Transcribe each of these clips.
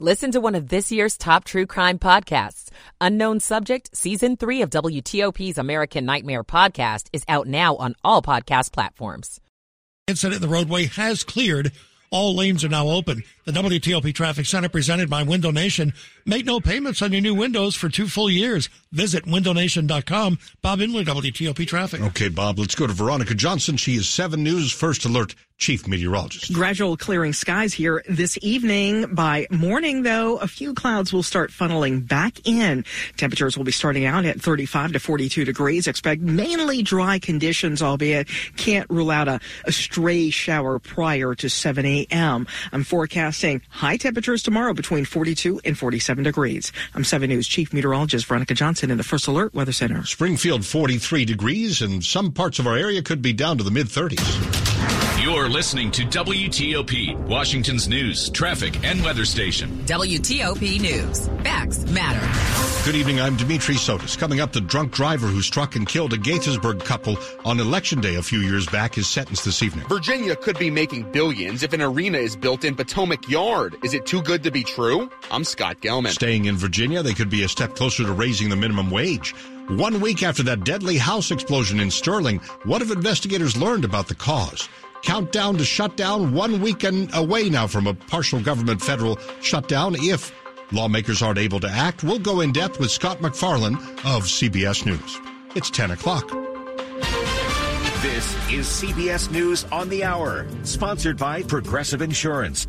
Listen to one of this year's top true crime podcasts. Unknown Subject, Season 3 of WTOP's American Nightmare podcast is out now on all podcast platforms. Incident in the roadway has cleared. All lanes are now open. The WTOP Traffic Center presented by Window Nation. Make no payments on your new windows for two full years. Visit windownation.com. Bob Inwood, WTOP Traffic. Okay, Bob, let's go to Veronica Johnson. She is 7 News First Alert Chief Meteorologist. Gradual clearing skies here this evening. By morning, though, a few clouds will start funneling back in. Temperatures will be starting out at 35 to 42 degrees. Expect mainly dry conditions, albeit can't rule out a, a stray shower prior to 7 a.m. I'm forecasting high temperatures tomorrow between 42 and 47 degrees. I'm 7 News Chief Meteorologist Veronica Johnson in the First Alert Weather Center. Springfield 43 degrees, and some parts of our area could be down to the mid 30s. You're listening to WTOP, Washington's news, traffic, and weather station. WTOP News. Facts matter. Good evening. I'm Dimitri Sotis. Coming up, the drunk driver who struck and killed a Gaithersburg couple on Election Day a few years back is sentenced this evening. Virginia could be making billions if an arena is built in Potomac Yard. Is it too good to be true? I'm Scott Gelman. Staying in Virginia, they could be a step closer to raising the minimum wage. One week after that deadly house explosion in Sterling, what have investigators learned about the cause? Countdown to shutdown one weekend away now from a partial government federal shutdown if lawmakers aren't able to act. We'll go in depth with Scott MacFarlane of CBS News. It's 10 o'clock. This is CBS News on the Hour, sponsored by Progressive Insurance.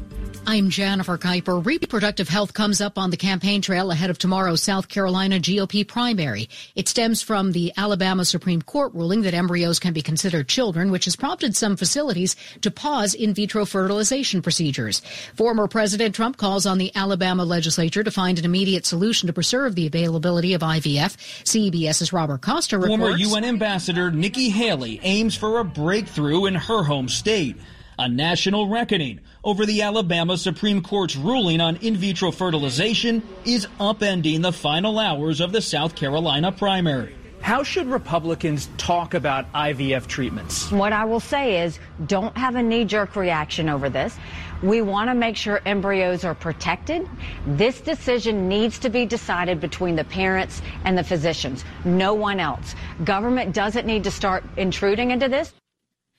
I'm Jennifer Keiper. Reproductive health comes up on the campaign trail ahead of tomorrow's South Carolina GOP primary. It stems from the Alabama Supreme Court ruling that embryos can be considered children, which has prompted some facilities to pause in vitro fertilization procedures. Former President Trump calls on the Alabama legislature to find an immediate solution to preserve the availability of IVF. CBS's Robert Costa reports. Former UN Ambassador Nikki Haley aims for a breakthrough in her home state a national reckoning over the Alabama Supreme Court's ruling on in vitro fertilization is upending the final hours of the South Carolina primary. How should Republicans talk about IVF treatments? What I will say is don't have a knee jerk reaction over this. We want to make sure embryos are protected. This decision needs to be decided between the parents and the physicians, no one else. Government doesn't need to start intruding into this.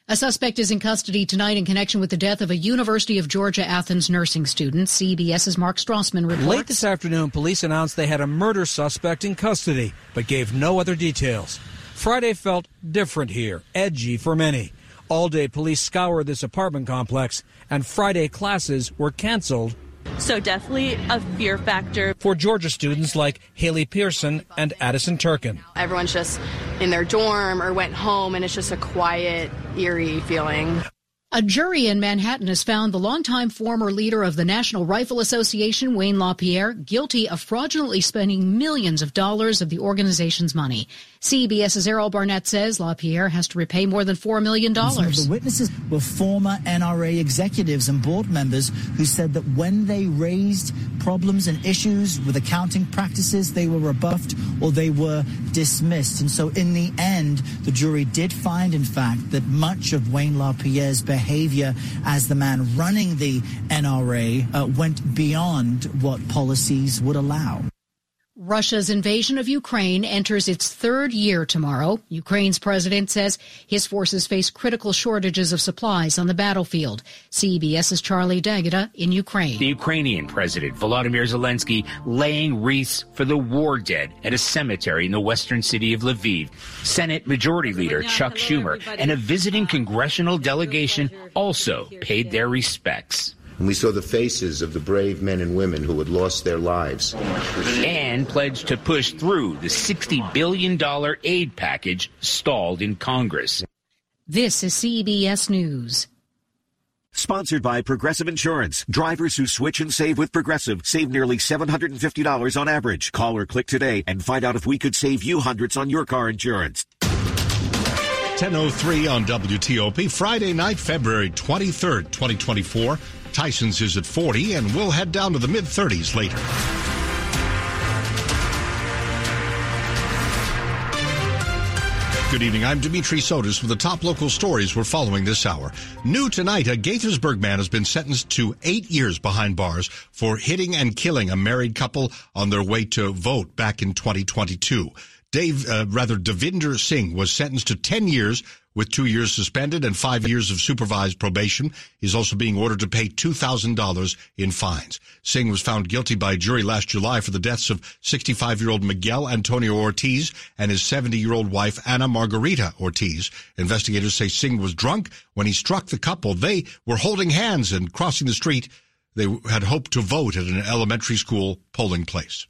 A suspect is in custody tonight in connection with the death of a University of Georgia Athens nursing student. CBS's Mark Strassmann reports. Late this afternoon, police announced they had a murder suspect in custody, but gave no other details. Friday felt different here, edgy for many. All day, police scoured this apartment complex, and Friday classes were canceled so definitely a fear factor. For Georgia students like Haley Pearson and Addison Turkin. Everyone's just in their dorm or went home and it's just a quiet, eerie feeling. A jury in Manhattan has found the longtime former leader of the National Rifle Association, Wayne LaPierre, guilty of fraudulently spending millions of dollars of the organization's money. CBS's Errol Barnett says LaPierre has to repay more than $4 million. the witnesses were former NRA executives and board members who said that when they raised problems and issues with accounting practices, they were rebuffed or they were dismissed. And so in the end, the jury did find, in fact, that much of Wayne LaPierre's behavior as the man running the NRA uh, went beyond what policies would allow. Russia's invasion of Ukraine enters its third year tomorrow. Ukraine's president says his forces face critical shortages of supplies on the battlefield. CBS's Charlie D'Agata in Ukraine. The Ukrainian president, Volodymyr Zelensky, laying wreaths for the war dead at a cemetery in the western city of Lviv. Senate Majority Leader Chuck Schumer and a visiting congressional delegation also paid their respects and we saw the faces of the brave men and women who had lost their lives. And pledged to push through the $60 billion aid package stalled in Congress. This is CBS News. Sponsored by Progressive Insurance. Drivers who switch and save with Progressive save nearly $750 on average. Call or click today and find out if we could save you hundreds on your car insurance. 10.03 on WTOP, Friday night, February 23rd, 2024. Tyson's is at 40, and we'll head down to the mid 30s later. Good evening. I'm Dimitri Sotis with the top local stories we're following this hour. New tonight, a Gaithersburg man has been sentenced to eight years behind bars for hitting and killing a married couple on their way to vote back in 2022. Dave, uh, rather, Devinder Singh was sentenced to 10 years with two years suspended and five years of supervised probation. He's also being ordered to pay $2,000 in fines. Singh was found guilty by a jury last July for the deaths of 65-year-old Miguel Antonio Ortiz and his 70-year-old wife Anna Margarita Ortiz. Investigators say Singh was drunk when he struck the couple. They were holding hands and crossing the street. They had hoped to vote at an elementary school polling place.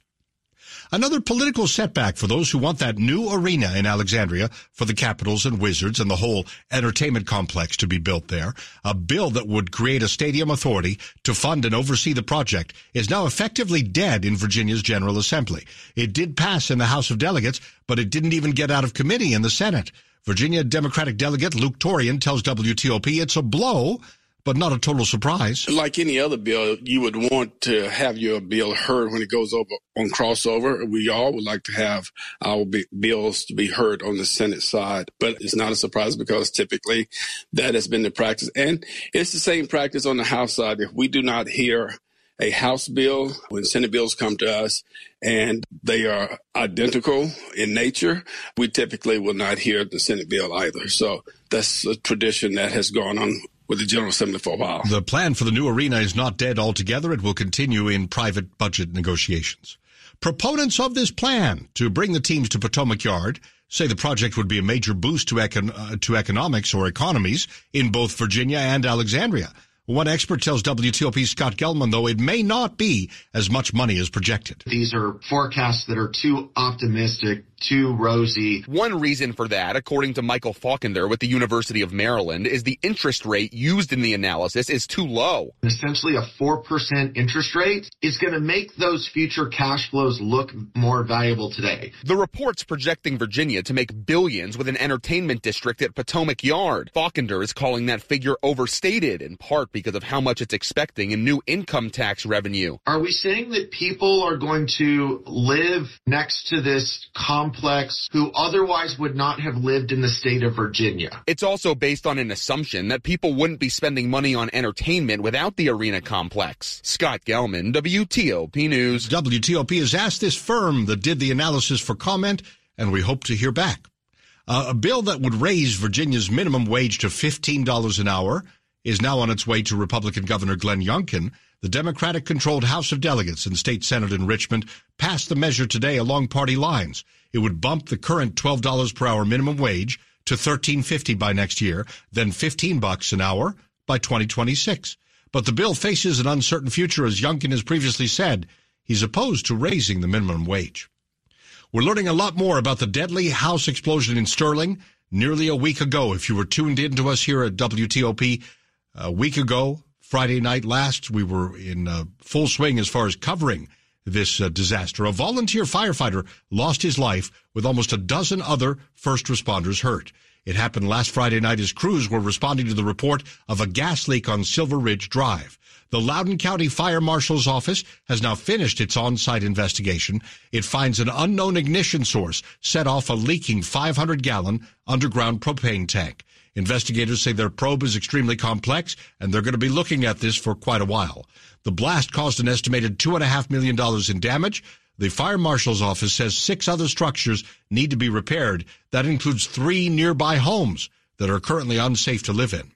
Another political setback for those who want that new arena in Alexandria for the Capitals and Wizards and the whole entertainment complex to be built there. A bill that would create a stadium authority to fund and oversee the project is now effectively dead in Virginia's General Assembly. It did pass in the House of Delegates, but it didn't even get out of committee in the Senate. Virginia Democratic Delegate Luke Torian tells WTOP it's a blow but not a total surprise. Like any other bill, you would want to have your bill heard when it goes over on crossover. We all would like to have our bills to be heard on the Senate side, but it's not a surprise because typically that has been the practice. And it's the same practice on the House side. If we do not hear a House bill, when Senate bills come to us and they are identical in nature, we typically will not hear the Senate bill either. So that's a tradition that has gone on with the General Assembly for a while. The plan for the new arena is not dead altogether. It will continue in private budget negotiations. Proponents of this plan to bring the teams to Potomac Yard say the project would be a major boost to, econ- uh, to economics or economies in both Virginia and Alexandria. One expert tells WTOP's Scott Gelman, though, it may not be as much money as projected. These are forecasts that are too optimistic too rosy. One reason for that, according to Michael Faulkender with the University of Maryland, is the interest rate used in the analysis is too low. Essentially a 4% interest rate is going to make those future cash flows look more valuable today. The report's projecting Virginia to make billions with an entertainment district at Potomac Yard. Faulkender is calling that figure overstated in part because of how much it's expecting in new income tax revenue. Are we saying that people are going to live next to this common complex who otherwise would not have lived in the state of Virginia. It's also based on an assumption that people wouldn't be spending money on entertainment without the arena complex. Scott Gelman, WTOP News. WTOP has asked this firm that did the analysis for comment, and we hope to hear back. Uh, a bill that would raise Virginia's minimum wage to $15 an hour is now on its way to Republican Governor Glenn Youngkin. The Democratic controlled House of Delegates and State Senate in Richmond passed the measure today along party lines. It would bump the current $12 per hour minimum wage to $13.50 by next year, then 15 bucks an hour by 2026. But the bill faces an uncertain future as Youngkin has previously said he's opposed to raising the minimum wage. We're learning a lot more about the deadly house explosion in Sterling nearly a week ago. If you were tuned in to us here at WTOP a week ago, Friday night last, we were in uh, full swing as far as covering this uh, disaster. A volunteer firefighter lost his life with almost a dozen other first responders hurt. It happened last Friday night as crews were responding to the report of a gas leak on Silver Ridge Drive. The Loudoun County Fire Marshal's office has now finished its on-site investigation. It finds an unknown ignition source set off a leaking 500 gallon underground propane tank. Investigators say their probe is extremely complex and they're going to be looking at this for quite a while. The blast caused an estimated $2.5 million in damage. The fire marshal's office says six other structures need to be repaired. That includes three nearby homes that are currently unsafe to live in.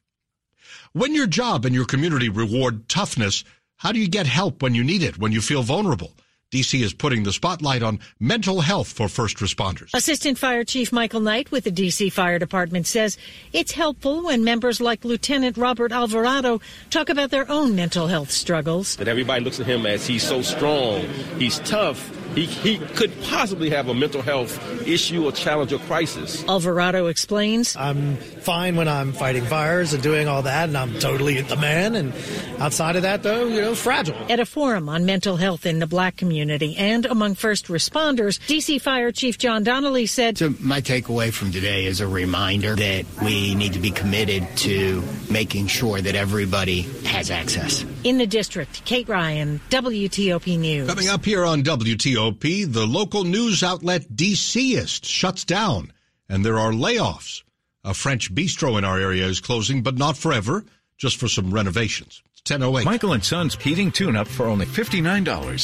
When your job and your community reward toughness, how do you get help when you need it, when you feel vulnerable? DC is putting the spotlight on mental health for first responders. Assistant Fire Chief Michael Knight with the DC Fire Department says it's helpful when members like Lieutenant Robert Alvarado talk about their own mental health struggles. That everybody looks at him as he's so strong, he's tough, he, he could possibly have a mental health issue or challenge or crisis. Alvarado explains I'm fine when I'm fighting fires and doing all that, and I'm totally the man. And outside of that, though, you know, fragile. At a forum on mental health in the black community and among first responders, DC Fire Chief John Donnelly said So, my takeaway from today is a reminder that we need to be committed to making sure that everybody has access. In the district, Kate Ryan, WTOP News. Coming up here on WTOP, the local news outlet DCist shuts down and there are layoffs. A French bistro in our area is closing, but not forever, just for some renovations. It's 1008. Michael and Son's heating tune up for only $59.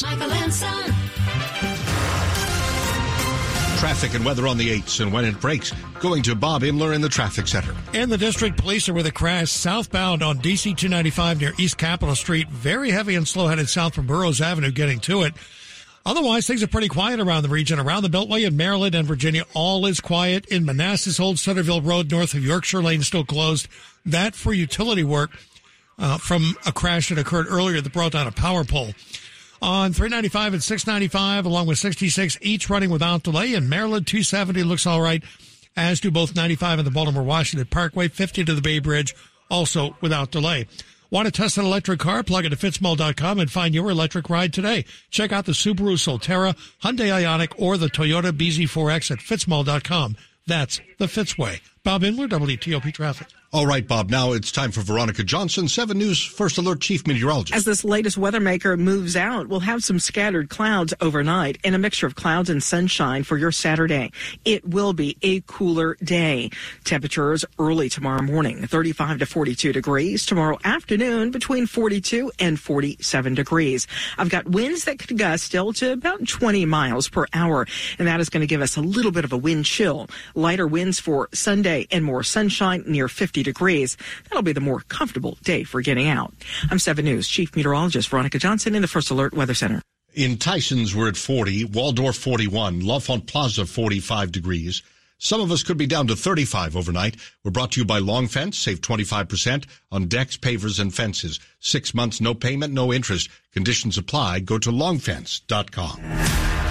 Michael and Son. Traffic and weather on the 8s and when it breaks. Going to Bob Imler in the traffic center. And the district police are with a crash southbound on DC 295 near East Capitol Street. Very heavy and slow headed south from Burroughs Avenue getting to it. Otherwise, things are pretty quiet around the region. Around the Beltway in Maryland and Virginia, all is quiet. In Manassas, Old Centreville Road, north of Yorkshire Lane, still closed. That for utility work uh, from a crash that occurred earlier that brought down a power pole. On 395 and 695, along with 66, each running without delay. In Maryland, 270 looks all right, as do both 95 and the Baltimore Washington Parkway, 50 to the Bay Bridge, also without delay. Want to test an electric car? Plug into fitzmall.com and find your electric ride today. Check out the Subaru Solterra, Hyundai Ioniq, or the Toyota BZ4X at fitzmall.com. That's the Fitzway. Bob Imler, WTOP Traffic. All right, Bob. Now it's time for Veronica Johnson, 7 News First Alert Chief Meteorologist. As this latest weather maker moves out, we'll have some scattered clouds overnight and a mixture of clouds and sunshine for your Saturday. It will be a cooler day. Temperatures early tomorrow morning, 35 to 42 degrees. Tomorrow afternoon, between 42 and 47 degrees. I've got winds that could gust still to about 20 miles per hour, and that is going to give us a little bit of a wind chill. Lighter winds for Sunday and more sunshine near 50 degrees. That'll be the more comfortable day for getting out. I'm 7 News Chief Meteorologist Veronica Johnson in the First Alert Weather Center. In Tysons, we're at 40, Waldorf 41, L'Enfant Plaza 45 degrees. Some of us could be down to 35 overnight. We're brought to you by Long Fence. Save 25% on decks, pavers, and fences. Six months, no payment, no interest. Conditions apply. Go to longfence.com.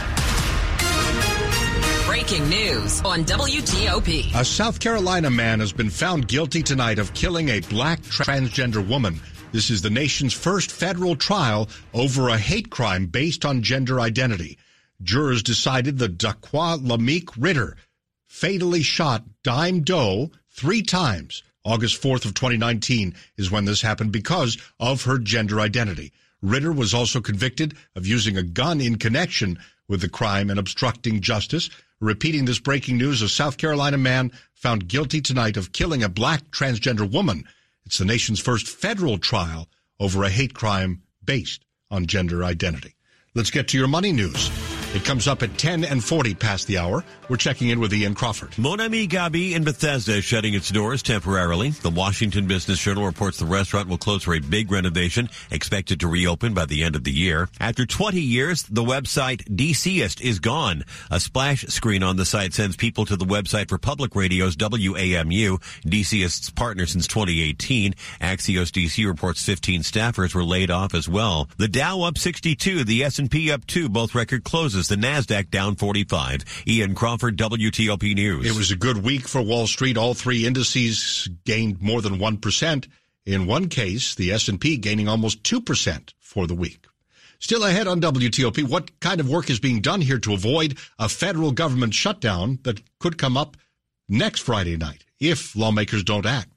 Breaking news on WTOP. A South Carolina man has been found guilty tonight of killing a black transgender woman. This is the nation's first federal trial over a hate crime based on gender identity. Jurors decided that Daqua Lameek Ritter fatally shot Dime Doe three times. August 4th of 2019 is when this happened because of her gender identity. Ritter was also convicted of using a gun in connection with the crime and obstructing justice. Repeating this breaking news, a South Carolina man found guilty tonight of killing a black transgender woman. It's the nation's first federal trial over a hate crime based on gender identity. Let's get to your money news. It comes up at 10 and 40 past the hour. We're checking in with Ian Crawford. Mon Ami Gabi in Bethesda is shutting its doors temporarily. The Washington Business Journal reports the restaurant will close for a big renovation expected to reopen by the end of the year. After 20 years, the website DCist is gone. A splash screen on the site sends people to the website for public radio's WAMU, DCist's partner since 2018. Axios DC reports 15 staffers were laid off as well. The Dow up 62, the S&P up 2, both record closes the Nasdaq down 45. Ian Crawford, WTOP News. It was a good week for Wall Street. All three indices gained more than 1%. In one case, the S&P gaining almost 2% for the week. Still ahead on WTOP, what kind of work is being done here to avoid a federal government shutdown that could come up next Friday night if lawmakers don't act.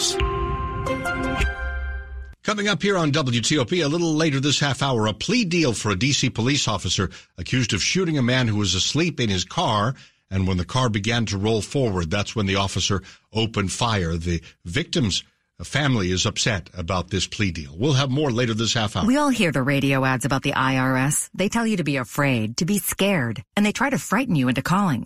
Coming up here on WTOP a little later this half hour, a plea deal for a DC police officer accused of shooting a man who was asleep in his car. And when the car began to roll forward, that's when the officer opened fire. The victim's family is upset about this plea deal. We'll have more later this half hour. We all hear the radio ads about the IRS. They tell you to be afraid, to be scared, and they try to frighten you into calling.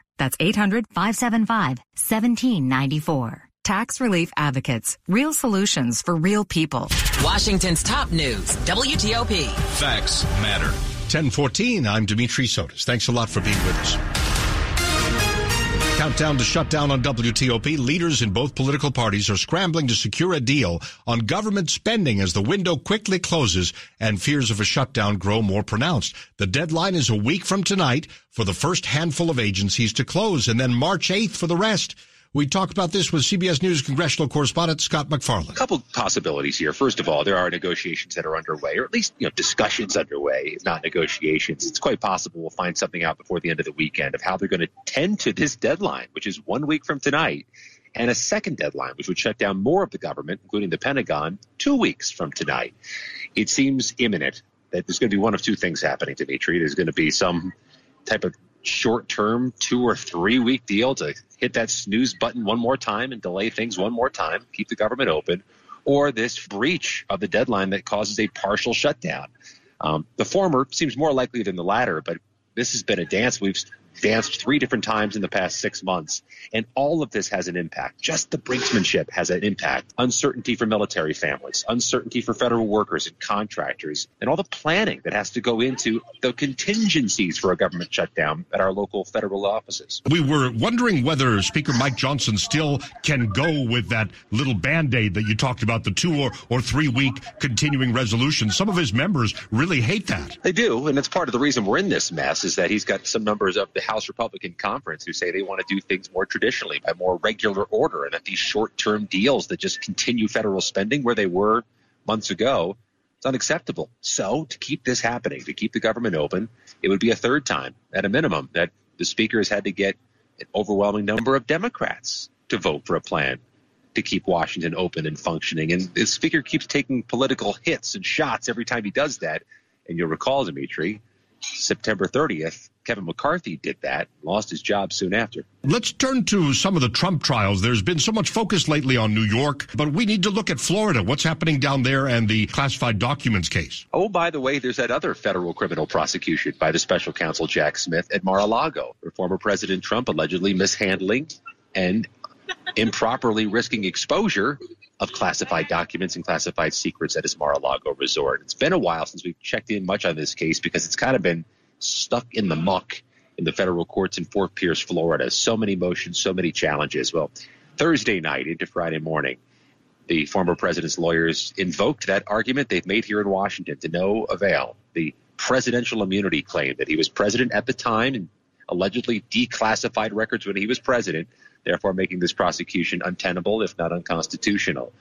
That's 800-575-1794. Tax Relief Advocates. Real solutions for real people. Washington's top news, WTOP. Facts matter. 1014, I'm Dimitri Sotis. Thanks a lot for being with us. Countdown to shutdown on WTOP. Leaders in both political parties are scrambling to secure a deal on government spending as the window quickly closes and fears of a shutdown grow more pronounced. The deadline is a week from tonight for the first handful of agencies to close and then March 8th for the rest. We talk about this with CBS News congressional correspondent Scott MacFarlane. A couple possibilities here. First of all, there are negotiations that are underway, or at least you know discussions underway, if not negotiations. It's quite possible we'll find something out before the end of the weekend of how they're going to tend to this deadline, which is one week from tonight, and a second deadline, which would shut down more of the government, including the Pentagon, two weeks from tonight. It seems imminent that there's going to be one of two things happening, Dimitri. There's going to be some type of short term two or three week deal to hit that snooze button one more time and delay things one more time, keep the government open, or this breach of the deadline that causes a partial shutdown. Um, the former seems more likely than the latter, but this has been a dance we've danced three different times in the past six months. And all of this has an impact. Just the brinksmanship has an impact. Uncertainty for military families, uncertainty for federal workers and contractors, and all the planning that has to go into the contingencies for a government shutdown at our local federal offices. We were wondering whether Speaker Mike Johnson still can go with that little band aid that you talked about, the two or, or three week continuing resolution. Some of his members really hate that. They do. And it's part of the reason we're in this mess is that he's got some numbers of the House Republican Conference who say they want to do things more traditionally by more regular order and that these short term deals that just continue federal spending where they were months ago it's unacceptable. So to keep this happening, to keep the government open, it would be a third time at a minimum that the speaker has had to get an overwhelming number of Democrats to vote for a plan to keep Washington open and functioning. And the speaker keeps taking political hits and shots every time he does that. And you'll recall, Dimitri, September 30th, Kevin McCarthy did that, lost his job soon after. Let's turn to some of the Trump trials. There's been so much focus lately on New York, but we need to look at Florida. What's happening down there and the classified documents case? Oh, by the way, there's that other federal criminal prosecution by the special counsel Jack Smith at Mar-a-Lago where former President Trump allegedly mishandling and improperly risking exposure of classified documents and classified secrets at his Mar-a-Lago resort. It's been a while since we've checked in much on this case because it's kind of been stuck in the muck in the federal courts in Fort Pierce, Florida. So many motions, so many challenges. Well, Thursday night into Friday morning, the former president's lawyers invoked that argument they've made here in Washington to no avail. The presidential immunity claim that he was president at the time and allegedly declassified records when he was president therefore making this prosecution untenable, if not unconstitutional.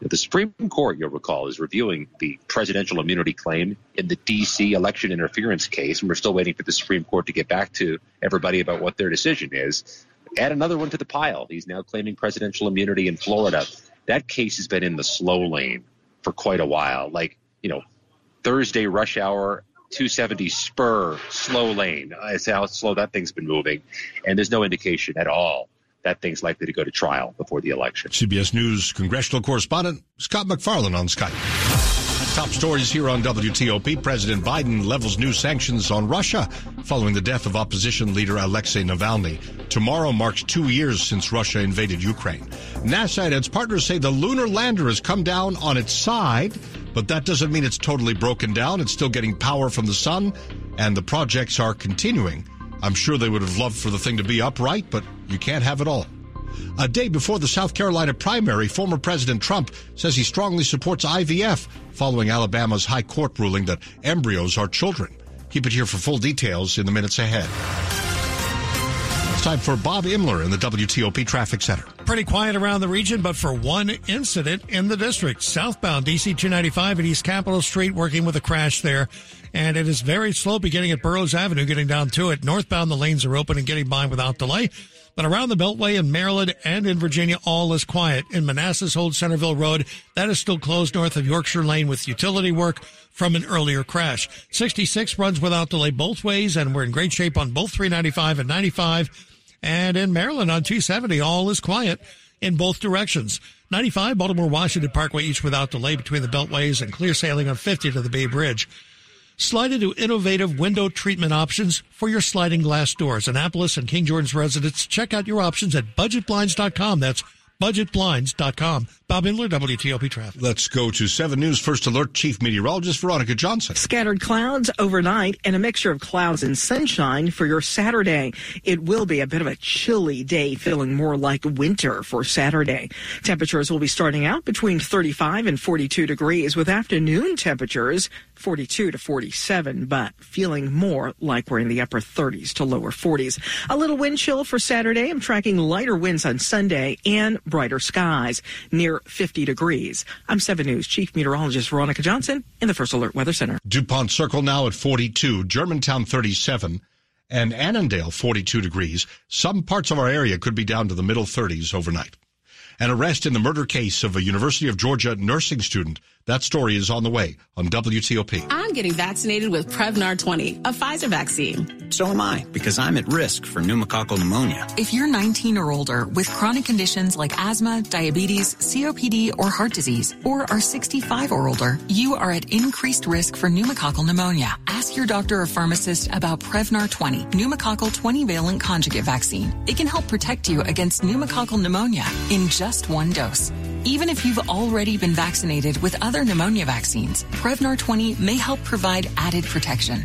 The Supreme Court, you'll recall, is reviewing the presidential immunity claim in the D.C. election interference case, and we're still waiting for the Supreme Court to get back to everybody about what their decision is. Add another one to the pile. He's now claiming presidential immunity in Florida. That case has been in the slow lane for quite a while. Like, you know, Thursday rush hour 270 spur slow lane. That's how slow that thing's been moving. And there's no indication at all that thing's likely to go to trial before the election. CBS News congressional correspondent Scott MacFarlane on Skype. Top stories here on WTOP. President Biden levels new sanctions on Russia following the death of opposition leader Alexei Navalny. Tomorrow marks two years since Russia invaded Ukraine. NASA and its partners say the lunar lander has come down on its side, but that doesn't mean it's totally broken down. It's still getting power from the sun, and the projects are continuing. I'm sure they would have loved for the thing to be upright, but you can't have it all. A day before the South Carolina primary, former President Trump says he strongly supports IVF following Alabama's high court ruling that embryos are children. Keep it here for full details in the minutes ahead. It's time for Bob Imler in the WTOP Traffic Center. Pretty quiet around the region, but for one incident in the district. Southbound DC 295 at East Capitol Street, working with a crash there. And it is very slow beginning at Burroughs Avenue, getting down to it. Northbound, the lanes are open and getting by without delay. But around the Beltway in Maryland and in Virginia, all is quiet. In Manassas, Old Centreville Road, that is still closed north of Yorkshire Lane with utility work from an earlier crash. 66 runs without delay both ways, and we're in great shape on both 395 and 95. And in Maryland on 270, all is quiet in both directions. 95 Baltimore Washington Parkway each without delay between the beltways and clear sailing on 50 to the Bay Bridge. Slide into innovative window treatment options for your sliding glass doors. Annapolis and King George's residents, check out your options at budgetblinds.com. That's budgetblinds.com. Bob Imler, WTOP Traffic. Let's go to 7 News First Alert Chief Meteorologist Veronica Johnson. Scattered clouds overnight and a mixture of clouds and sunshine for your Saturday. It will be a bit of a chilly day, feeling more like winter for Saturday. Temperatures will be starting out between 35 and 42 degrees with afternoon temperatures 42 to 47, but feeling more like we're in the upper 30s to lower 40s. A little wind chill for Saturday. I'm tracking lighter winds on Sunday and brighter skies near 50 degrees. I'm 7 News Chief Meteorologist Veronica Johnson in the First Alert Weather Center. DuPont Circle now at 42, Germantown 37, and Annandale 42 degrees. Some parts of our area could be down to the middle 30s overnight. An arrest in the murder case of a University of Georgia nursing student. That story is on the way on WTOP. I'm getting vaccinated with Prevnar 20, a Pfizer vaccine. So am I, because I'm at risk for pneumococcal pneumonia. If you're 19 or older with chronic conditions like asthma, diabetes, COPD, or heart disease, or are 65 or older, you are at increased risk for pneumococcal pneumonia. Ask your doctor or pharmacist about Prevnar 20, pneumococcal 20 valent conjugate vaccine. It can help protect you against pneumococcal pneumonia in just one dose. Even if you've already been vaccinated with other pneumonia vaccines, Prevnar 20 may help provide added protection.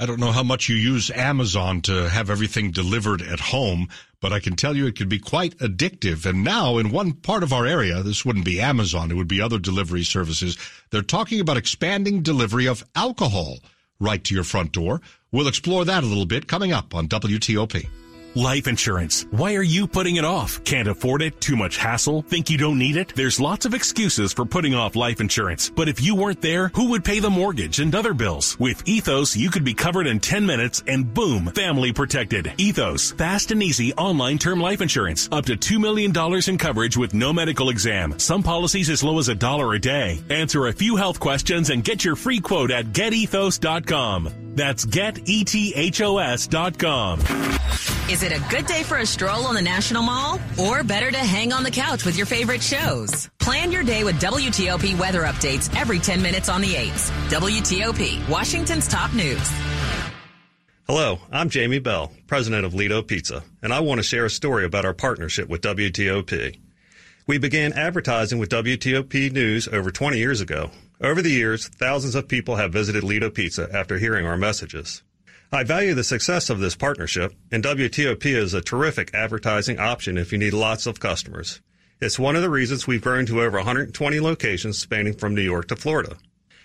I don't know how much you use Amazon to have everything delivered at home, but I can tell you it can be quite addictive. And now in one part of our area, this wouldn't be Amazon, it would be other delivery services. They're talking about expanding delivery of alcohol right to your front door. We'll explore that a little bit coming up on WTOP. Life insurance. Why are you putting it off? Can't afford it? Too much hassle? Think you don't need it? There's lots of excuses for putting off life insurance. But if you weren't there, who would pay the mortgage and other bills? With Ethos, you could be covered in 10 minutes and boom, family protected. Ethos, fast and easy online term life insurance. Up to $2 million in coverage with no medical exam. Some policies as low as a dollar a day. Answer a few health questions and get your free quote at getethos.com. That's getethos.com. Is it a good day for a stroll on the National Mall? Or better to hang on the couch with your favorite shows? Plan your day with WTOP weather updates every 10 minutes on the 8s. WTOP, Washington's top news. Hello, I'm Jamie Bell, president of Lido Pizza, and I want to share a story about our partnership with WTOP. We began advertising with WTOP News over 20 years ago. Over the years, thousands of people have visited Lido Pizza after hearing our messages. I value the success of this partnership, and WTOP is a terrific advertising option if you need lots of customers. It's one of the reasons we've grown to over 120 locations spanning from New York to Florida.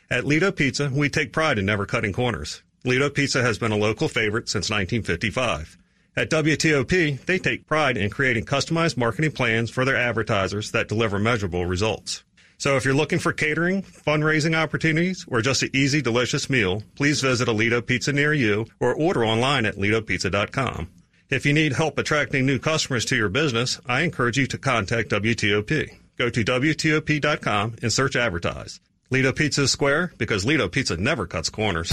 At Lido Pizza, we take pride in never cutting corners. Lido Pizza has been a local favorite since 1955. At WTOP, they take pride in creating customized marketing plans for their advertisers that deliver measurable results. So if you're looking for catering, fundraising opportunities, or just an easy, delicious meal, please visit a Pizza near you or order online at lidopizza.com. If you need help attracting new customers to your business, I encourage you to contact WTOP. Go to WTOP.com and search advertise. Lido Pizza is square because Lido Pizza never cuts corners.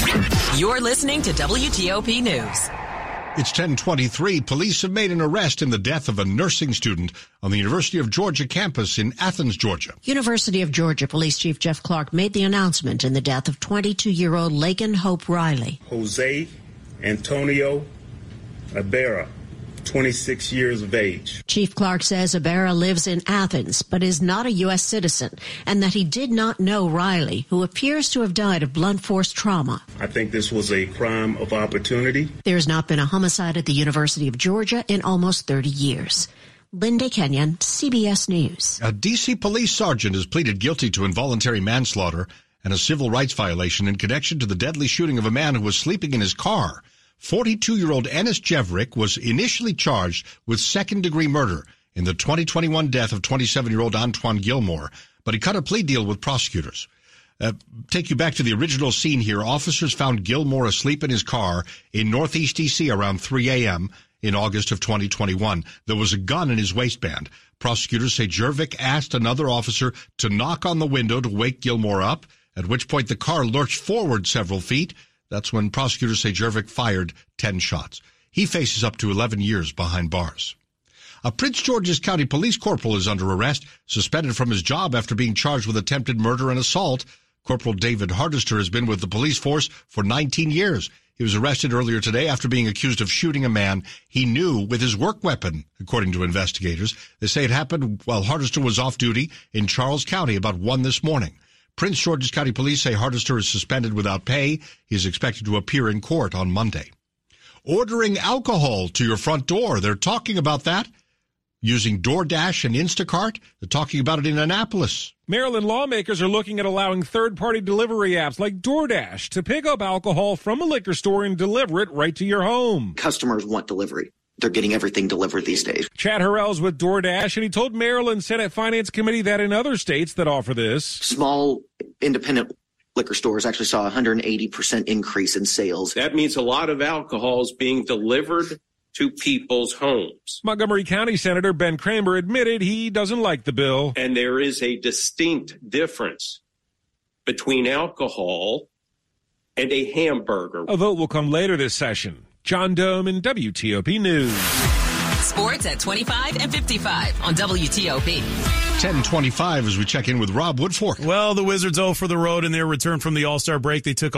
You're listening to WTOP News. It's 1023. Police have made an arrest in the death of a nursing student on the University of Georgia campus in Athens, Georgia. University of Georgia Police Chief Jeff Clark made the announcement in the death of 22-year-old Laken Hope Riley. Jose Antonio Ibarra, 26 years of age. Chief Clark says Ibarra lives in Athens, but is not a U.S. citizen, and that he did not know Riley, who appears to have died of blunt force trauma. I think this was a crime of opportunity. There has not been a homicide at the University of Georgia in almost 30 years. Linda Kenyon, CBS News. A D.C. police sergeant has pleaded guilty to involuntary manslaughter and a civil rights violation in connection to the deadly shooting of a man who was sleeping in his car. 42-year-old Enis Jevric was initially charged with second-degree murder in the 2021 death of 27-year-old Antoine Gilmore, but he cut a plea deal with prosecutors. Uh, take you back to the original scene here. Officers found Gilmore asleep in his car in Northeast DC around 3 a.m. in August of 2021. There was a gun in his waistband. Prosecutors say Jevric asked another officer to knock on the window to wake Gilmore up, at which point the car lurched forward several feet that's when prosecutors say Jevric fired 10 shots. He faces up to 11 years behind bars. A Prince George's County police corporal is under arrest, suspended from his job after being charged with attempted murder and assault. Corporal David Hardister has been with the police force for 19 years. He was arrested earlier today after being accused of shooting a man he knew with his work weapon, according to investigators. They say it happened while Hardister was off duty in Charles County about 1 this morning. Prince George's County Police say Hardister is suspended without pay. He is expected to appear in court on Monday. Ordering alcohol to your front door. They're talking about that using DoorDash and Instacart. They're talking about it in Annapolis. Maryland lawmakers are looking at allowing third party delivery apps like DoorDash to pick up alcohol from a liquor store and deliver it right to your home. Customers want delivery they're getting everything delivered these days. Chad Harrell's with DoorDash, and he told Maryland Senate Finance Committee that in other states that offer this, small independent liquor stores actually saw a 180% increase in sales. That means a lot of alcohol is being delivered to people's homes. Montgomery County Senator Ben Kramer admitted he doesn't like the bill. And there is a distinct difference between alcohol and a hamburger. A vote will come later this session. John Domen WTOP News. Sports at 25 and 55 on WTOP. 1025 as we check in with Rob Woodfork. Well, the Wizards 0 for the road in their return from the All Star break. They took